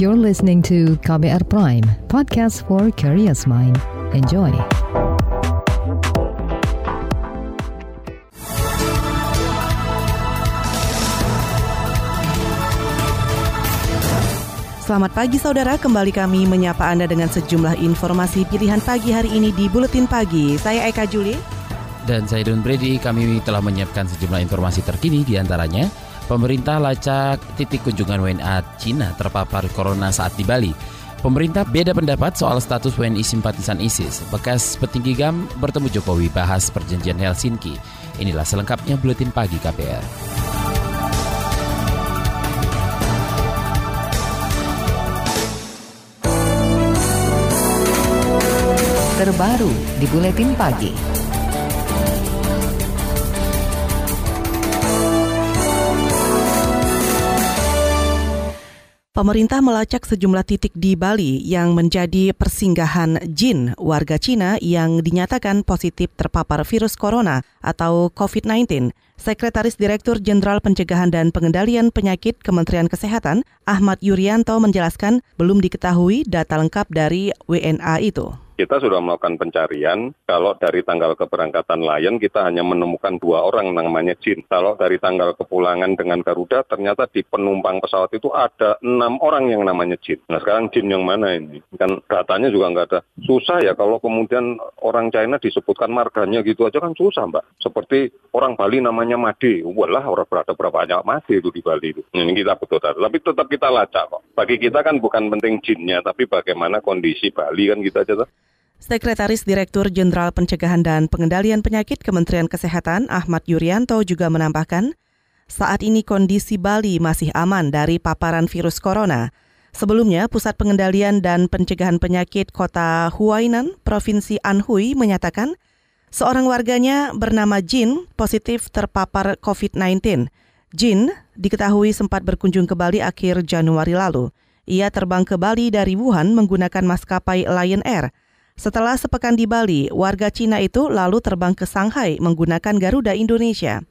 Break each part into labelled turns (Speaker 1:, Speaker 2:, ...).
Speaker 1: You're listening to KBR Prime, podcast for curious mind. Enjoy.
Speaker 2: Selamat pagi saudara, kembali kami menyapa Anda dengan sejumlah informasi pilihan pagi hari ini di Buletin Pagi. Saya Eka Juli.
Speaker 3: Dan saya Don Brady, kami telah menyiapkan sejumlah informasi terkini di antaranya Pemerintah lacak titik kunjungan WNA Cina terpapar corona saat di Bali. Pemerintah beda pendapat soal status WNI simpatisan ISIS. Bekas petinggi GAM bertemu Jokowi bahas perjanjian Helsinki. Inilah selengkapnya Buletin Pagi KPR.
Speaker 1: Terbaru di Buletin Pagi.
Speaker 2: Pemerintah melacak sejumlah titik di Bali yang menjadi persinggahan jin warga Cina yang dinyatakan positif terpapar virus corona atau COVID-19. Sekretaris Direktur Jenderal Pencegahan dan Pengendalian Penyakit Kementerian Kesehatan, Ahmad Yuryanto menjelaskan belum diketahui data lengkap dari WNA itu
Speaker 4: kita sudah melakukan pencarian. Kalau dari tanggal keberangkatan Lion kita hanya menemukan dua orang namanya Jin. Kalau dari tanggal kepulangan dengan Garuda ternyata di penumpang pesawat itu ada enam orang yang namanya Jin. Nah sekarang Jin yang mana ini? Kan datanya juga nggak ada. Susah ya kalau kemudian orang China disebutkan marganya gitu aja kan susah mbak. Seperti orang Bali namanya Made. Walah orang berada berapa banyak Made itu di Bali itu. Ini kita betul Tapi tetap kita lacak kok. Bagi kita kan bukan penting jinnya, tapi bagaimana kondisi Bali kan kita aja.
Speaker 2: Sekretaris Direktur Jenderal Pencegahan dan Pengendalian Penyakit Kementerian Kesehatan Ahmad Yuryanto juga menambahkan, saat ini kondisi Bali masih aman dari paparan virus corona. Sebelumnya, Pusat Pengendalian dan Pencegahan Penyakit Kota Huainan, Provinsi Anhui menyatakan seorang warganya bernama Jin positif terpapar COVID-19. Jin diketahui sempat berkunjung ke Bali akhir Januari lalu. Ia terbang ke Bali dari Wuhan menggunakan maskapai Lion Air. Setelah sepekan di Bali, warga Cina itu lalu terbang ke Shanghai menggunakan Garuda Indonesia.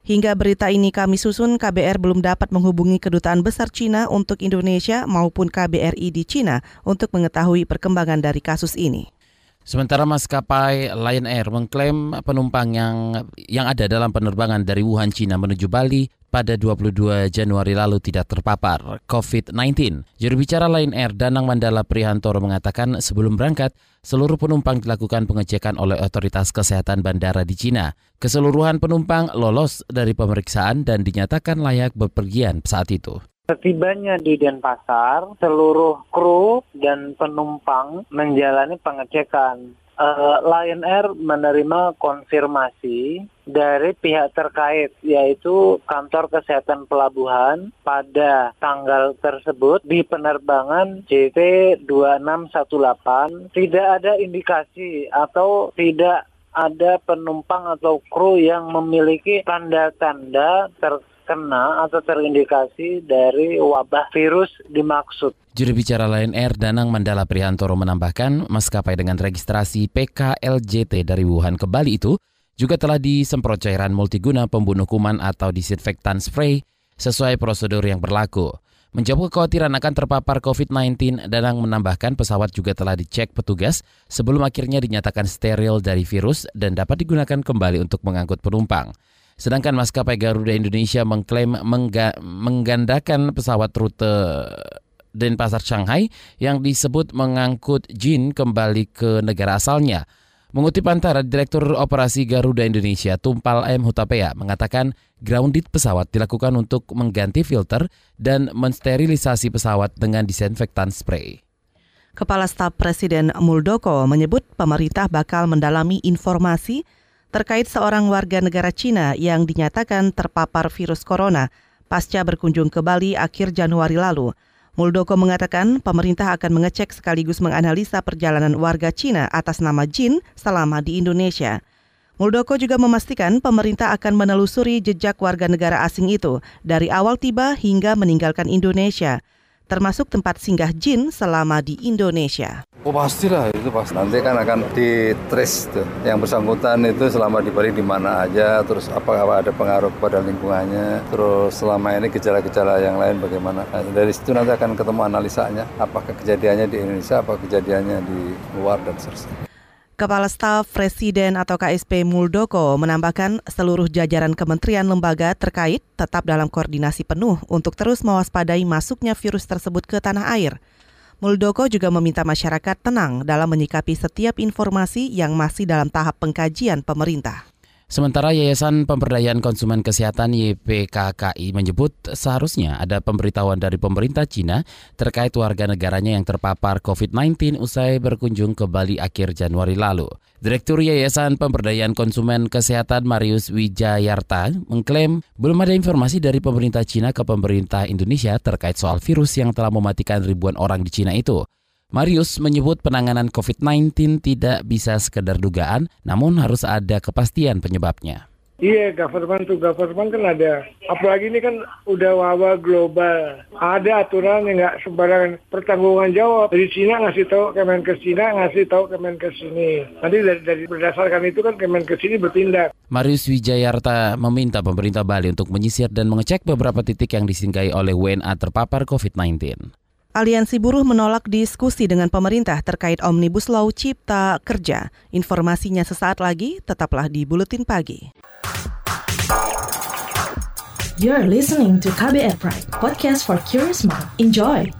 Speaker 2: Hingga berita ini kami susun, KBR belum dapat menghubungi Kedutaan Besar Cina untuk Indonesia maupun KBRI di Cina untuk mengetahui perkembangan dari kasus ini.
Speaker 3: Sementara maskapai Lion Air mengklaim penumpang yang yang ada dalam penerbangan dari Wuhan, Cina menuju Bali pada 22 Januari lalu tidak terpapar COVID-19. Juru bicara Lion Air Danang Mandala Prihantoro mengatakan sebelum berangkat, seluruh penumpang dilakukan pengecekan oleh otoritas kesehatan bandara di Cina. Keseluruhan penumpang lolos dari pemeriksaan dan dinyatakan layak bepergian saat itu.
Speaker 5: Setibanya di Denpasar, seluruh kru dan penumpang menjalani pengecekan. Uh, Lion Air menerima konfirmasi dari pihak terkait yaitu kantor kesehatan pelabuhan pada tanggal tersebut di penerbangan JT 2618 tidak ada indikasi atau tidak ada penumpang atau kru yang memiliki tanda-tanda ter terkena atau terindikasi dari wabah virus dimaksud.
Speaker 3: Juru bicara Lion Air Danang Mandala Prihantoro menambahkan, maskapai dengan registrasi PKLJT dari Wuhan ke Bali itu juga telah disemprot cairan multiguna pembunuh kuman atau disinfektan spray sesuai prosedur yang berlaku. Menjawab kekhawatiran akan terpapar COVID-19, Danang menambahkan pesawat juga telah dicek petugas sebelum akhirnya dinyatakan steril dari virus dan dapat digunakan kembali untuk mengangkut penumpang. Sedangkan maskapai Garuda Indonesia mengklaim mengga menggandakan pesawat rute Denpasar Shanghai yang disebut mengangkut Jin kembali ke negara asalnya. Mengutip antara Direktur Operasi Garuda Indonesia Tumpal M. Hutapea mengatakan grounded pesawat dilakukan untuk mengganti filter dan mensterilisasi pesawat dengan disinfektan spray.
Speaker 2: Kepala Staf Presiden Muldoko menyebut pemerintah bakal mendalami informasi terkait seorang warga negara Cina yang dinyatakan terpapar virus corona pasca berkunjung ke Bali akhir Januari lalu. Muldoko mengatakan pemerintah akan mengecek sekaligus menganalisa perjalanan warga Cina atas nama Jin selama di Indonesia. Muldoko juga memastikan pemerintah akan menelusuri jejak warga negara asing itu dari awal tiba hingga meninggalkan Indonesia. termasuk tempat singgah jin selama di Indonesia.
Speaker 6: Oh pastilah itu pasti. Nanti kan akan di trace tuh. Yang bersangkutan itu selama di Bali di mana aja, terus apakah ada pengaruh pada lingkungannya, terus selama ini gejala-gejala yang lain bagaimana. Nah, dari situ nanti akan ketemu analisanya, apakah kejadiannya di Indonesia, apa kejadiannya di luar dan seterusnya.
Speaker 2: Kepala Staf Presiden atau KSP Muldoko menambahkan seluruh jajaran kementerian lembaga terkait tetap dalam koordinasi penuh untuk terus mewaspadai masuknya virus tersebut ke tanah air. Muldoko juga meminta masyarakat tenang dalam menyikapi setiap informasi yang masih dalam tahap pengkajian pemerintah.
Speaker 3: Sementara Yayasan Pemberdayaan Konsumen Kesehatan YPKKI menyebut seharusnya ada pemberitahuan dari pemerintah Cina terkait warga negaranya yang terpapar COVID-19 usai berkunjung ke Bali akhir Januari lalu. Direktur Yayasan Pemberdayaan Konsumen Kesehatan Marius Wijayarta mengklaim belum ada informasi dari pemerintah Cina ke pemerintah Indonesia terkait soal virus yang telah mematikan ribuan orang di Cina itu. Marius menyebut penanganan COVID-19 tidak bisa sekedar dugaan, namun harus ada kepastian penyebabnya.
Speaker 7: Iya, government to government kan ada. Apalagi ini kan udah wabah global. Ada aturan yang nggak sembarangan pertanggungan jawab. Dari Cina ngasih tahu Kemenkes Cina, ngasih tahu Kemenkes sini. Nanti dari, dari berdasarkan itu kan Kemenkes ini bertindak.
Speaker 3: Marius Wijayarta meminta pemerintah Bali untuk menyisir dan mengecek beberapa titik yang disinggahi oleh WNA terpapar COVID-19.
Speaker 2: Aliansi buruh menolak diskusi dengan pemerintah terkait Omnibus Law Cipta Kerja. Informasinya sesaat lagi, tetaplah di Buletin Pagi.
Speaker 8: You're listening to KBR Pride, podcast for curious mind. Enjoy!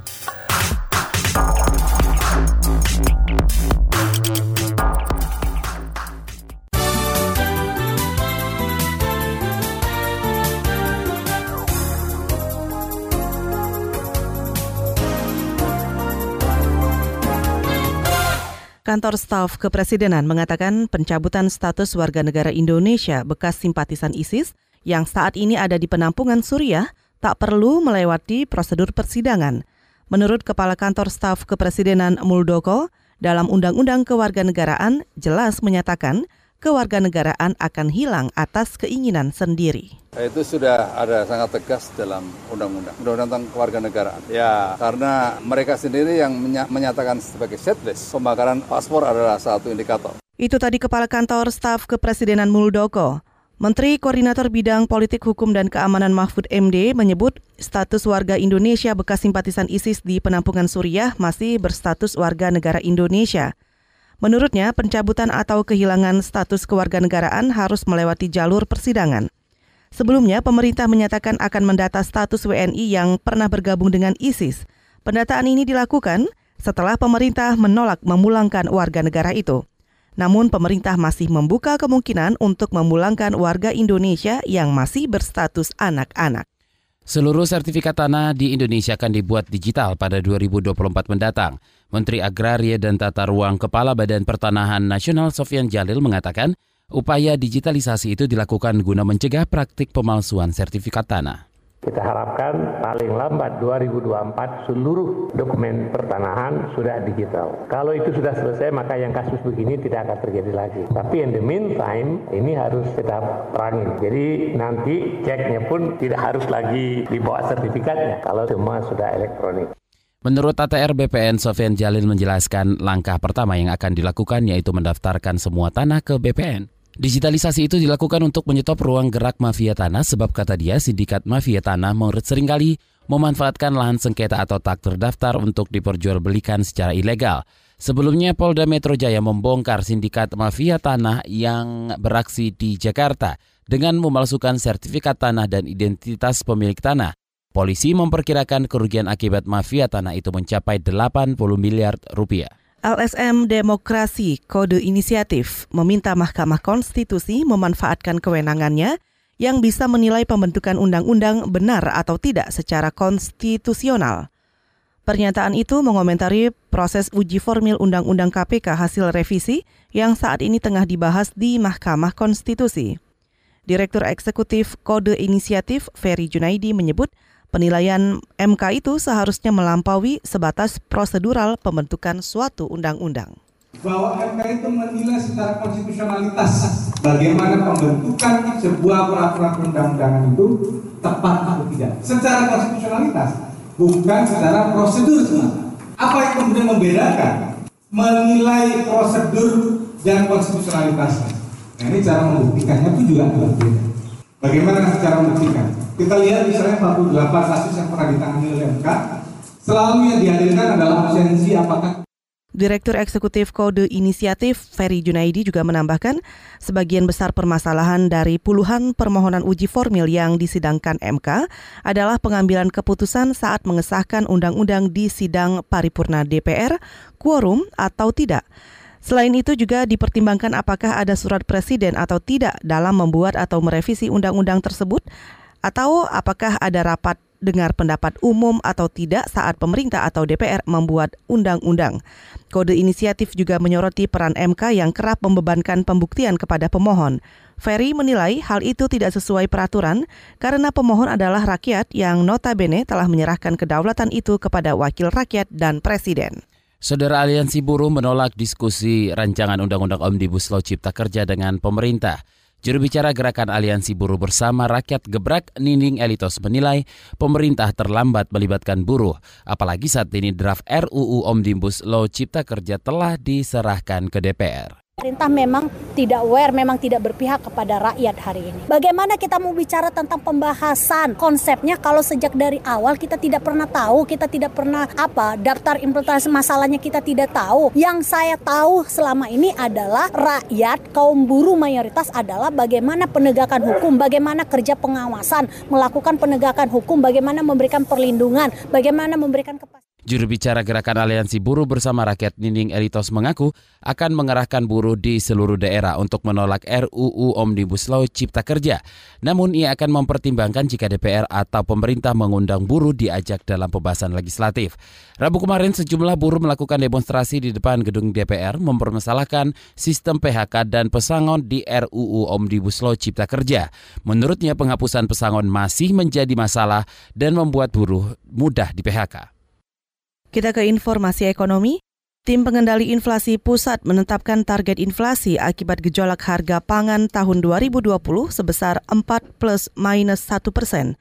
Speaker 2: Kantor Staf Kepresidenan mengatakan pencabutan status warga negara Indonesia bekas simpatisan ISIS yang saat ini ada di penampungan Suriah tak perlu melewati prosedur persidangan. Menurut Kepala Kantor Staf Kepresidenan Muldoko, dalam Undang-Undang Kewarganegaraan jelas menyatakan kewarganegaraan akan hilang atas keinginan sendiri.
Speaker 6: Itu sudah ada sangat tegas dalam undang-undang, undang-undang tentang kewarganegaraan. Ya, karena mereka sendiri yang menyatakan sebagai setlist, pembakaran paspor adalah satu indikator.
Speaker 2: Itu tadi Kepala Kantor Staf Kepresidenan Muldoko. Menteri Koordinator Bidang Politik Hukum dan Keamanan Mahfud MD menyebut status warga Indonesia bekas simpatisan ISIS di penampungan Suriah masih berstatus warga negara Indonesia. Menurutnya, pencabutan atau kehilangan status kewarganegaraan harus melewati jalur persidangan. Sebelumnya, pemerintah menyatakan akan mendata status WNI yang pernah bergabung dengan ISIS. Pendataan ini dilakukan setelah pemerintah menolak memulangkan warga negara itu. Namun pemerintah masih membuka kemungkinan untuk memulangkan warga Indonesia yang masih berstatus anak-anak.
Speaker 3: Seluruh sertifikat tanah di Indonesia akan dibuat digital pada 2024 mendatang. Menteri Agraria dan Tata Ruang Kepala Badan Pertanahan Nasional Sofian Jalil mengatakan, upaya digitalisasi itu dilakukan guna mencegah praktik pemalsuan sertifikat tanah.
Speaker 9: Kita harapkan paling lambat 2024 seluruh dokumen pertanahan sudah digital. Kalau itu sudah selesai maka yang kasus begini tidak akan terjadi lagi. Tapi in the meantime ini harus kita perangin. Jadi nanti ceknya pun tidak harus lagi dibawa sertifikatnya kalau semua sudah elektronik.
Speaker 3: Menurut ATR BPN, Sofian Jalil menjelaskan langkah pertama yang akan dilakukan yaitu mendaftarkan semua tanah ke BPN. Digitalisasi itu dilakukan untuk menyetop ruang gerak mafia tanah sebab kata dia sindikat mafia tanah menurut sering kali memanfaatkan lahan sengketa atau tak terdaftar untuk diperjualbelikan secara ilegal. Sebelumnya Polda Metro Jaya membongkar sindikat mafia tanah yang beraksi di Jakarta dengan memalsukan sertifikat tanah dan identitas pemilik tanah. Polisi memperkirakan kerugian akibat mafia tanah itu mencapai 80 miliar rupiah.
Speaker 2: LSM Demokrasi Kode Inisiatif meminta Mahkamah Konstitusi memanfaatkan kewenangannya yang bisa menilai pembentukan undang-undang benar atau tidak secara konstitusional. Pernyataan itu mengomentari proses uji formil Undang-Undang KPK hasil revisi yang saat ini tengah dibahas di Mahkamah Konstitusi. Direktur Eksekutif Kode Inisiatif Ferry Junaidi menyebut Penilaian MK itu seharusnya melampaui sebatas prosedural pembentukan suatu undang-undang.
Speaker 10: Bahwa MK itu menilai secara konstitusionalitas bagaimana pembentukan sebuah peraturan perundang-undangan itu tepat atau tidak. Secara konstitusionalitas, bukan secara prosedur semata. Apa yang kemudian membedakan menilai prosedur dan konstitusionalitasnya? Nah ini cara membuktikannya pun juga agak beda. Bagaimana cara membuktikan? Kita lihat misalnya 48 kasus yang pernah ditangani oleh MK, selalu yang dihadirkan adalah absensi apakah
Speaker 2: Direktur Eksekutif Kode Inisiatif Ferry Junaidi juga menambahkan sebagian besar permasalahan dari puluhan permohonan uji formil yang disidangkan MK adalah pengambilan keputusan saat mengesahkan undang-undang di sidang paripurna DPR, quorum atau tidak. Selain itu juga dipertimbangkan apakah ada surat presiden atau tidak dalam membuat atau merevisi undang-undang tersebut atau apakah ada rapat dengar pendapat umum atau tidak saat pemerintah atau DPR membuat undang-undang. Kode inisiatif juga menyoroti peran MK yang kerap membebankan pembuktian kepada pemohon. Ferry menilai hal itu tidak sesuai peraturan karena pemohon adalah rakyat yang notabene telah menyerahkan kedaulatan itu kepada wakil rakyat dan presiden.
Speaker 3: Saudara Aliansi Buruh menolak diskusi rancangan Undang-Undang Omnibus Law Cipta Kerja dengan pemerintah. Juru bicara Gerakan Aliansi Buruh Bersama Rakyat Gebrak Nining Elitos menilai pemerintah terlambat melibatkan buruh, apalagi saat ini draft RUU Omnibus Law Cipta Kerja telah diserahkan ke DPR.
Speaker 11: Pemerintah memang tidak aware, memang tidak berpihak kepada rakyat hari ini. Bagaimana kita mau bicara tentang pembahasan konsepnya kalau sejak dari awal kita tidak pernah tahu, kita tidak pernah apa daftar implementasi masalahnya kita tidak tahu. Yang saya tahu selama ini adalah rakyat kaum buruh mayoritas adalah bagaimana penegakan hukum, bagaimana kerja pengawasan, melakukan penegakan hukum, bagaimana memberikan perlindungan, bagaimana memberikan kepastian.
Speaker 3: Juru bicara Gerakan Aliansi Buruh Bersama Rakyat Nining Elitos mengaku akan mengerahkan buruh di seluruh daerah untuk menolak RUU Omnibus Law Cipta Kerja. Namun ia akan mempertimbangkan jika DPR atau pemerintah mengundang buruh diajak dalam pembahasan legislatif. Rabu kemarin sejumlah buruh melakukan demonstrasi di depan gedung DPR mempermasalahkan sistem PHK dan pesangon di RUU Omnibus Law Cipta Kerja. Menurutnya penghapusan pesangon masih menjadi masalah dan membuat buruh mudah di PHK.
Speaker 2: Kita ke informasi ekonomi. Tim pengendali inflasi pusat menetapkan target inflasi akibat gejolak harga pangan tahun 2020 sebesar 4 plus minus 1 persen.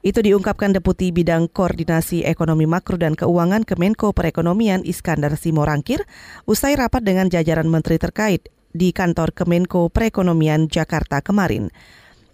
Speaker 2: Itu diungkapkan Deputi Bidang Koordinasi Ekonomi Makro dan Keuangan Kemenko Perekonomian Iskandar Simorangkir usai rapat dengan jajaran menteri terkait di kantor Kemenko Perekonomian Jakarta kemarin.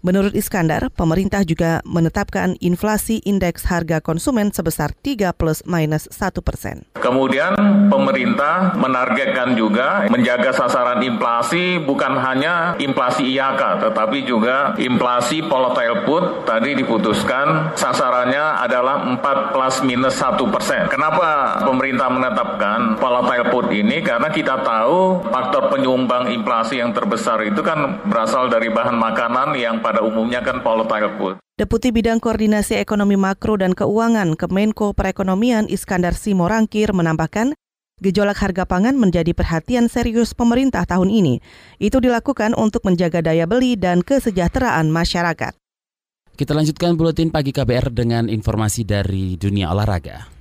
Speaker 2: Menurut Iskandar, pemerintah juga menetapkan inflasi indeks harga konsumen sebesar 3 plus minus 1 persen.
Speaker 12: Kemudian pemerintah menargetkan juga menjaga sasaran inflasi bukan hanya inflasi IHK, tetapi juga inflasi volatile food tadi diputuskan sasarannya adalah 4 plus minus 1 persen. Kenapa pemerintah menetapkan volatile food ini? Karena kita tahu faktor penyumbang inflasi yang terbesar itu kan berasal dari bahan makanan yang pada umumnya kan volatile.
Speaker 2: Deputi Bidang Koordinasi Ekonomi Makro dan Keuangan Kemenko Perekonomian Iskandar Simorangkir menambahkan, gejolak harga pangan menjadi perhatian serius pemerintah tahun ini. Itu dilakukan untuk menjaga daya beli dan kesejahteraan masyarakat.
Speaker 3: Kita lanjutkan buletin pagi KBR dengan informasi dari dunia olahraga.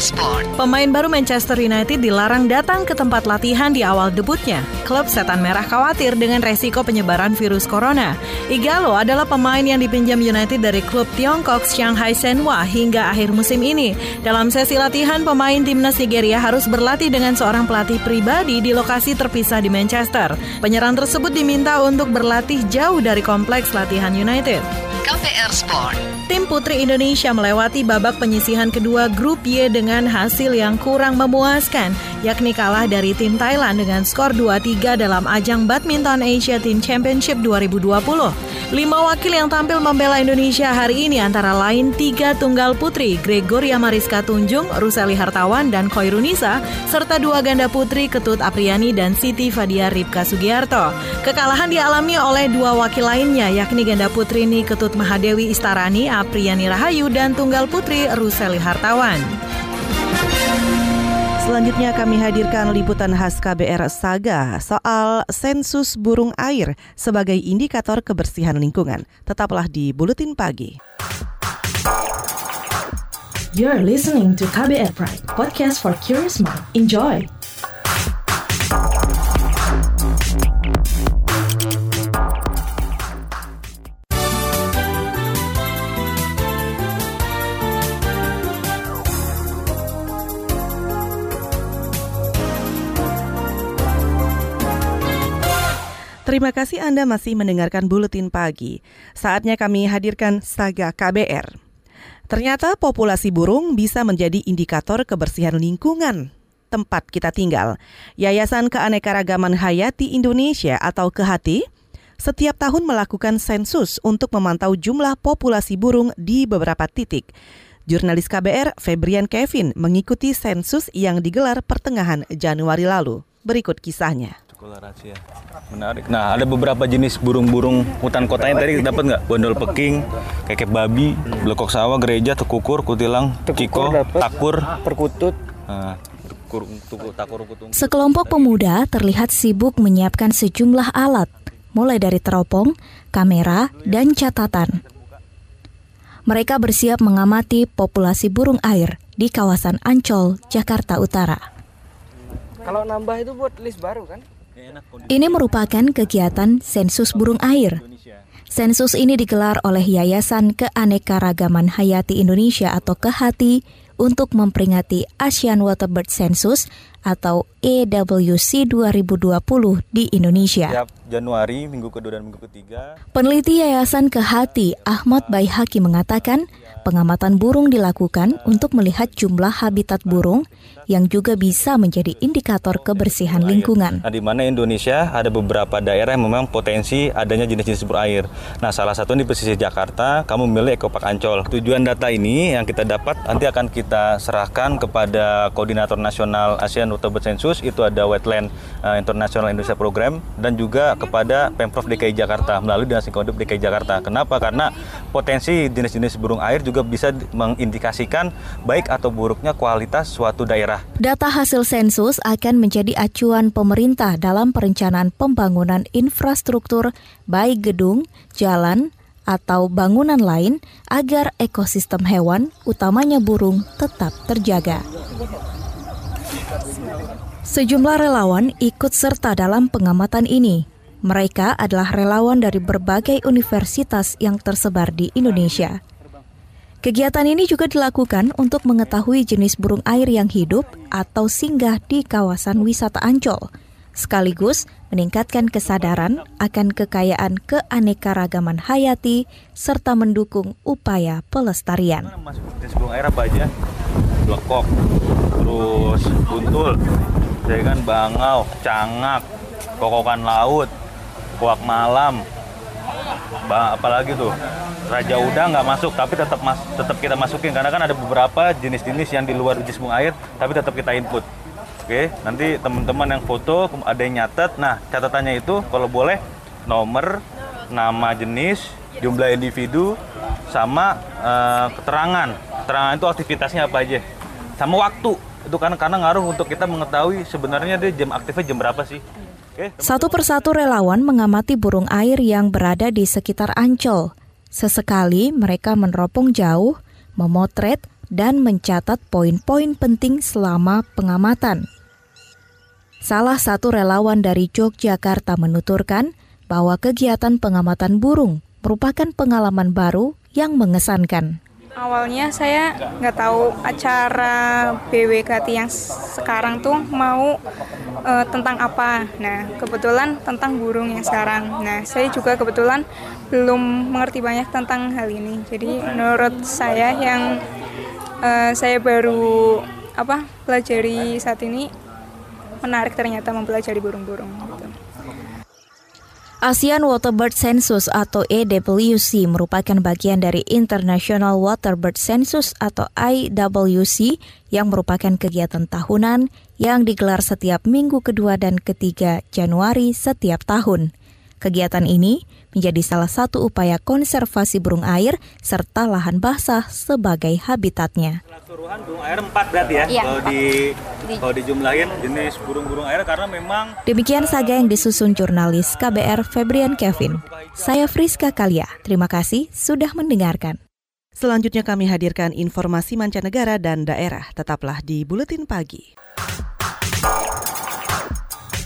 Speaker 8: Sport. Pemain baru Manchester United dilarang datang ke tempat latihan di awal debutnya. Klub Setan Merah khawatir dengan resiko penyebaran virus corona. Igalo adalah pemain yang dipinjam United dari klub Tiongkok Shanghai Shenhua hingga akhir musim ini. Dalam sesi latihan, pemain timnas Nigeria harus berlatih dengan seorang pelatih pribadi di lokasi terpisah di Manchester. Penyerang tersebut diminta untuk berlatih jauh dari kompleks latihan United. KPR Sport. Tim Putri Indonesia melewati babak penyisihan kedua grup Y dengan hasil yang kurang memuaskan, yakni kalah dari tim Thailand dengan skor 2-3 dalam ajang Badminton Asia Team Championship 2020. Lima wakil yang tampil membela Indonesia hari ini antara lain tiga tunggal putri, Gregoria Mariska Tunjung, Ruseli Hartawan, dan Koirunisa, serta dua ganda putri Ketut Apriani dan Siti Fadia Ripka Sugiarto. Kekalahan dialami oleh dua wakil lainnya, yakni ganda putri ini Ketut Mahadewi Istarani, Apriani Rahayu, dan tunggal putri Ruseli Hartawan.
Speaker 2: Selanjutnya kami hadirkan liputan khas KBR Saga soal sensus burung air sebagai indikator kebersihan lingkungan. Tetaplah di Buletin Pagi.
Speaker 8: You're listening to KBR Pride, podcast for curious mind. Enjoy!
Speaker 2: Terima kasih Anda masih mendengarkan Buletin Pagi. Saatnya kami hadirkan Saga KBR. Ternyata populasi burung bisa menjadi indikator kebersihan lingkungan tempat kita tinggal. Yayasan Keanekaragaman Hayati Indonesia atau KEHATI setiap tahun melakukan sensus untuk memantau jumlah populasi burung di beberapa titik. Jurnalis KBR Febrian Kevin mengikuti sensus yang digelar pertengahan Januari lalu. Berikut kisahnya.
Speaker 13: Ya. Menarik. Nah, ada beberapa jenis burung-burung hutan kota yang tadi dapat nggak? Bondol peking, kekep babi, belekok sawah, gereja, tekukur, kutilang, ciko, takur, perkutut. Nah,
Speaker 14: Sekelompok pemuda terlihat sibuk menyiapkan sejumlah alat, mulai dari teropong, kamera, dan catatan. Mereka bersiap mengamati populasi burung air di kawasan Ancol, Jakarta Utara.
Speaker 15: Kalau nambah itu buat list baru kan?
Speaker 14: Ini merupakan kegiatan sensus burung air. Sensus ini digelar oleh Yayasan Keanekaragaman Hayati Indonesia atau KEHATI untuk memperingati Asian Waterbird Census atau EWC 2020 di Indonesia.
Speaker 13: Januari, minggu kedua dan minggu ketiga.
Speaker 14: Peneliti Yayasan Kehati Ahmad Baihaki mengatakan, pengamatan burung dilakukan untuk melihat jumlah habitat burung yang juga bisa menjadi indikator kebersihan lingkungan.
Speaker 13: Nah, di mana Indonesia ada beberapa daerah yang memang potensi adanya jenis-jenis berair. Nah, salah satu di pesisir Jakarta, kamu memilih Ekopark Ancol. Tujuan data ini yang kita dapat nanti akan kita serahkan kepada Koordinator Nasional ASEAN Waterbird Census, itu ada Wetland uh, International Indonesia Program, dan juga kepada Pemprov DKI Jakarta melalui Dinas Lingkungan Hidup DKI Jakarta. Kenapa? Karena potensi jenis-jenis burung air juga bisa mengindikasikan baik atau buruknya kualitas suatu daerah.
Speaker 14: Data hasil sensus akan menjadi acuan pemerintah dalam perencanaan pembangunan infrastruktur baik gedung, jalan, atau bangunan lain agar ekosistem hewan, utamanya burung, tetap terjaga. Sejumlah relawan ikut serta dalam pengamatan ini. Mereka adalah relawan dari berbagai universitas yang tersebar di Indonesia. Kegiatan ini juga dilakukan untuk mengetahui jenis burung air yang hidup atau singgah di kawasan wisata Ancol, sekaligus meningkatkan kesadaran akan kekayaan keanekaragaman hayati serta mendukung upaya pelestarian.
Speaker 13: burung air apa aja? Blekok, terus buntul, saya kan bangau, cangak, kokokan laut, kuak malam, apalagi tuh? Raja udang nggak masuk tapi tetap mas tetap kita masukin. Karena kan ada beberapa jenis-jenis yang di luar jenis bunga air tapi tetap kita input. Oke nanti teman-teman yang foto ada yang nyatet. Nah catatannya itu kalau boleh nomor nama jenis jumlah individu sama uh, keterangan. Keterangan itu aktivitasnya apa aja? Sama waktu. Itu kan karena ngaruh untuk kita mengetahui sebenarnya dia jam aktifnya jam berapa sih
Speaker 14: satu persatu relawan mengamati burung air yang berada di sekitar Ancol. Sesekali mereka meneropong jauh, memotret, dan mencatat poin-poin penting selama pengamatan. Salah satu relawan dari Yogyakarta menuturkan bahwa kegiatan pengamatan burung merupakan pengalaman baru yang mengesankan.
Speaker 16: Awalnya saya nggak tahu acara BWKT yang sekarang tuh mau uh, tentang apa. Nah, kebetulan tentang burung yang sekarang. Nah, saya juga kebetulan belum mengerti banyak tentang hal ini. Jadi menurut saya yang uh, saya baru apa pelajari saat ini menarik ternyata mempelajari burung-burung.
Speaker 14: ASEAN Waterbird Census atau EWC merupakan bagian dari International Waterbird Census atau IWC yang merupakan kegiatan tahunan yang digelar setiap minggu kedua dan ketiga Januari setiap tahun. Kegiatan ini menjadi salah satu upaya konservasi burung air serta lahan basah sebagai habitatnya.
Speaker 13: Keseluruhan burung air empat berarti ya, ya kalau di kalau dijumlahin jenis burung-burung air karena memang
Speaker 14: Demikian saga yang disusun jurnalis KBR Febrian Kevin. Saya Friska Kalia. Terima kasih sudah mendengarkan.
Speaker 2: Selanjutnya kami hadirkan informasi mancanegara dan daerah. Tetaplah di Buletin Pagi.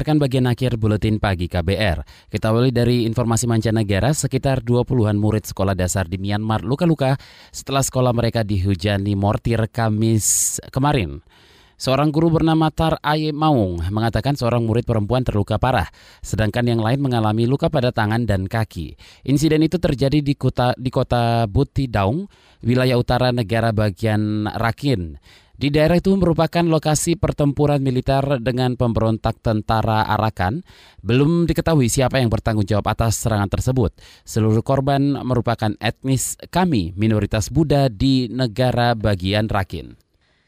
Speaker 3: Mendengarkan bagian akhir buletin pagi KBR. Kita awali dari informasi mancanegara, sekitar 20-an murid sekolah dasar di Myanmar luka-luka setelah sekolah mereka dihujani mortir Kamis kemarin. Seorang guru bernama Tar Aye Maung mengatakan seorang murid perempuan terluka parah, sedangkan yang lain mengalami luka pada tangan dan kaki. Insiden itu terjadi di kota di kota Butidaung, wilayah utara negara bagian Rakin. Di daerah itu merupakan lokasi pertempuran militer dengan pemberontak tentara Arakan. Belum diketahui siapa yang bertanggung jawab atas serangan tersebut. Seluruh korban merupakan etnis kami, minoritas Buddha di negara bagian Rakin.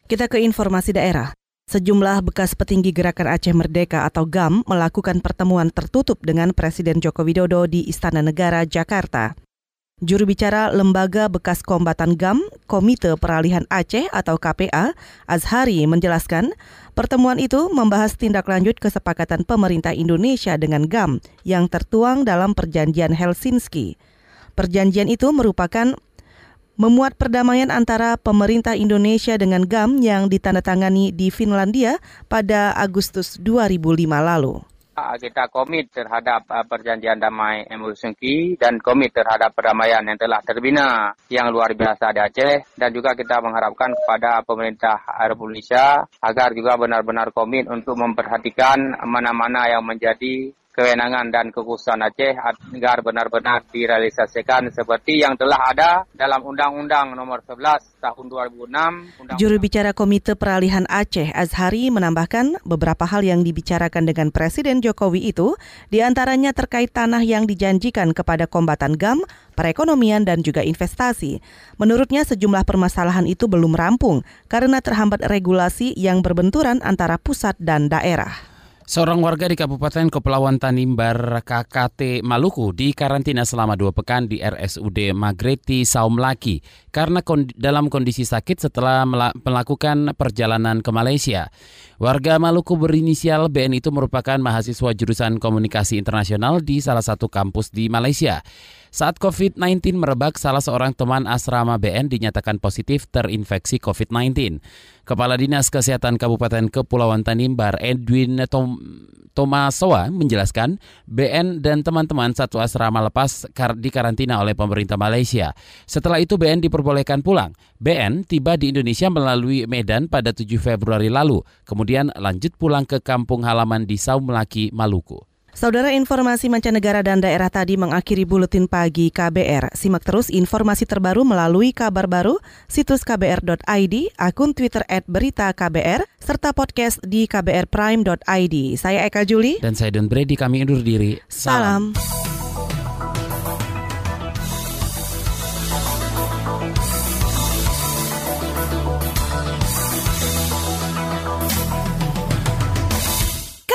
Speaker 2: Kita ke informasi daerah. Sejumlah bekas petinggi Gerakan Aceh Merdeka atau GAM melakukan pertemuan tertutup dengan Presiden Joko Widodo di Istana Negara, Jakarta. Juru bicara Lembaga Bekas Kombatan GAM, Komite Peralihan Aceh atau KPA, Azhari menjelaskan, pertemuan itu membahas tindak lanjut kesepakatan pemerintah Indonesia dengan GAM yang tertuang dalam Perjanjian Helsinki. Perjanjian itu merupakan memuat perdamaian antara pemerintah Indonesia dengan GAM yang ditandatangani di Finlandia pada Agustus 2005 lalu.
Speaker 17: Kita komit terhadap uh, perjanjian damai Helsinki dan komit terhadap perdamaian yang telah terbina yang luar biasa di Aceh dan juga kita mengharapkan kepada pemerintah Republik Indonesia agar juga benar-benar komit untuk memperhatikan mana-mana yang menjadi kewenangan dan kekhususan Aceh agar benar-benar direalisasikan seperti yang telah ada dalam Undang-Undang Nomor 11 Tahun 2006.
Speaker 2: Juru bicara Komite Peralihan Aceh Azhari menambahkan beberapa hal yang dibicarakan dengan Presiden Jokowi itu di antaranya terkait tanah yang dijanjikan kepada kombatan GAM, perekonomian dan juga investasi. Menurutnya sejumlah permasalahan itu belum rampung karena terhambat regulasi yang berbenturan antara pusat dan daerah.
Speaker 3: Seorang warga di Kabupaten Kepulauan Tanimbar, KKT Maluku, dikarantina selama dua pekan di RSUD Magreti Saumlaki karena dalam kondisi sakit setelah melakukan perjalanan ke Malaysia. Warga Maluku berinisial BN itu merupakan mahasiswa jurusan komunikasi internasional di salah satu kampus di Malaysia. Saat COVID-19 merebak, salah seorang teman asrama BN dinyatakan positif terinfeksi COVID-19. Kepala Dinas Kesehatan Kabupaten Kepulauan Tanimbar, Edwin Tom Tomasoa menjelaskan, BN dan teman-teman satu asrama lepas di karantina oleh pemerintah Malaysia. Setelah itu BN diperbolehkan pulang. BN tiba di Indonesia melalui Medan pada 7 Februari lalu, kemudian lanjut pulang ke kampung halaman di Saumlaki, Maluku.
Speaker 2: Saudara informasi mancanegara dan daerah tadi mengakhiri buletin pagi KBR. Simak terus informasi terbaru melalui kabar baru, situs kbr.id, akun Twitter at berita KBR, serta podcast di kbrprime.id. Saya Eka Juli.
Speaker 3: Dan saya Don Brady, kami undur diri.
Speaker 2: Salam. Salam.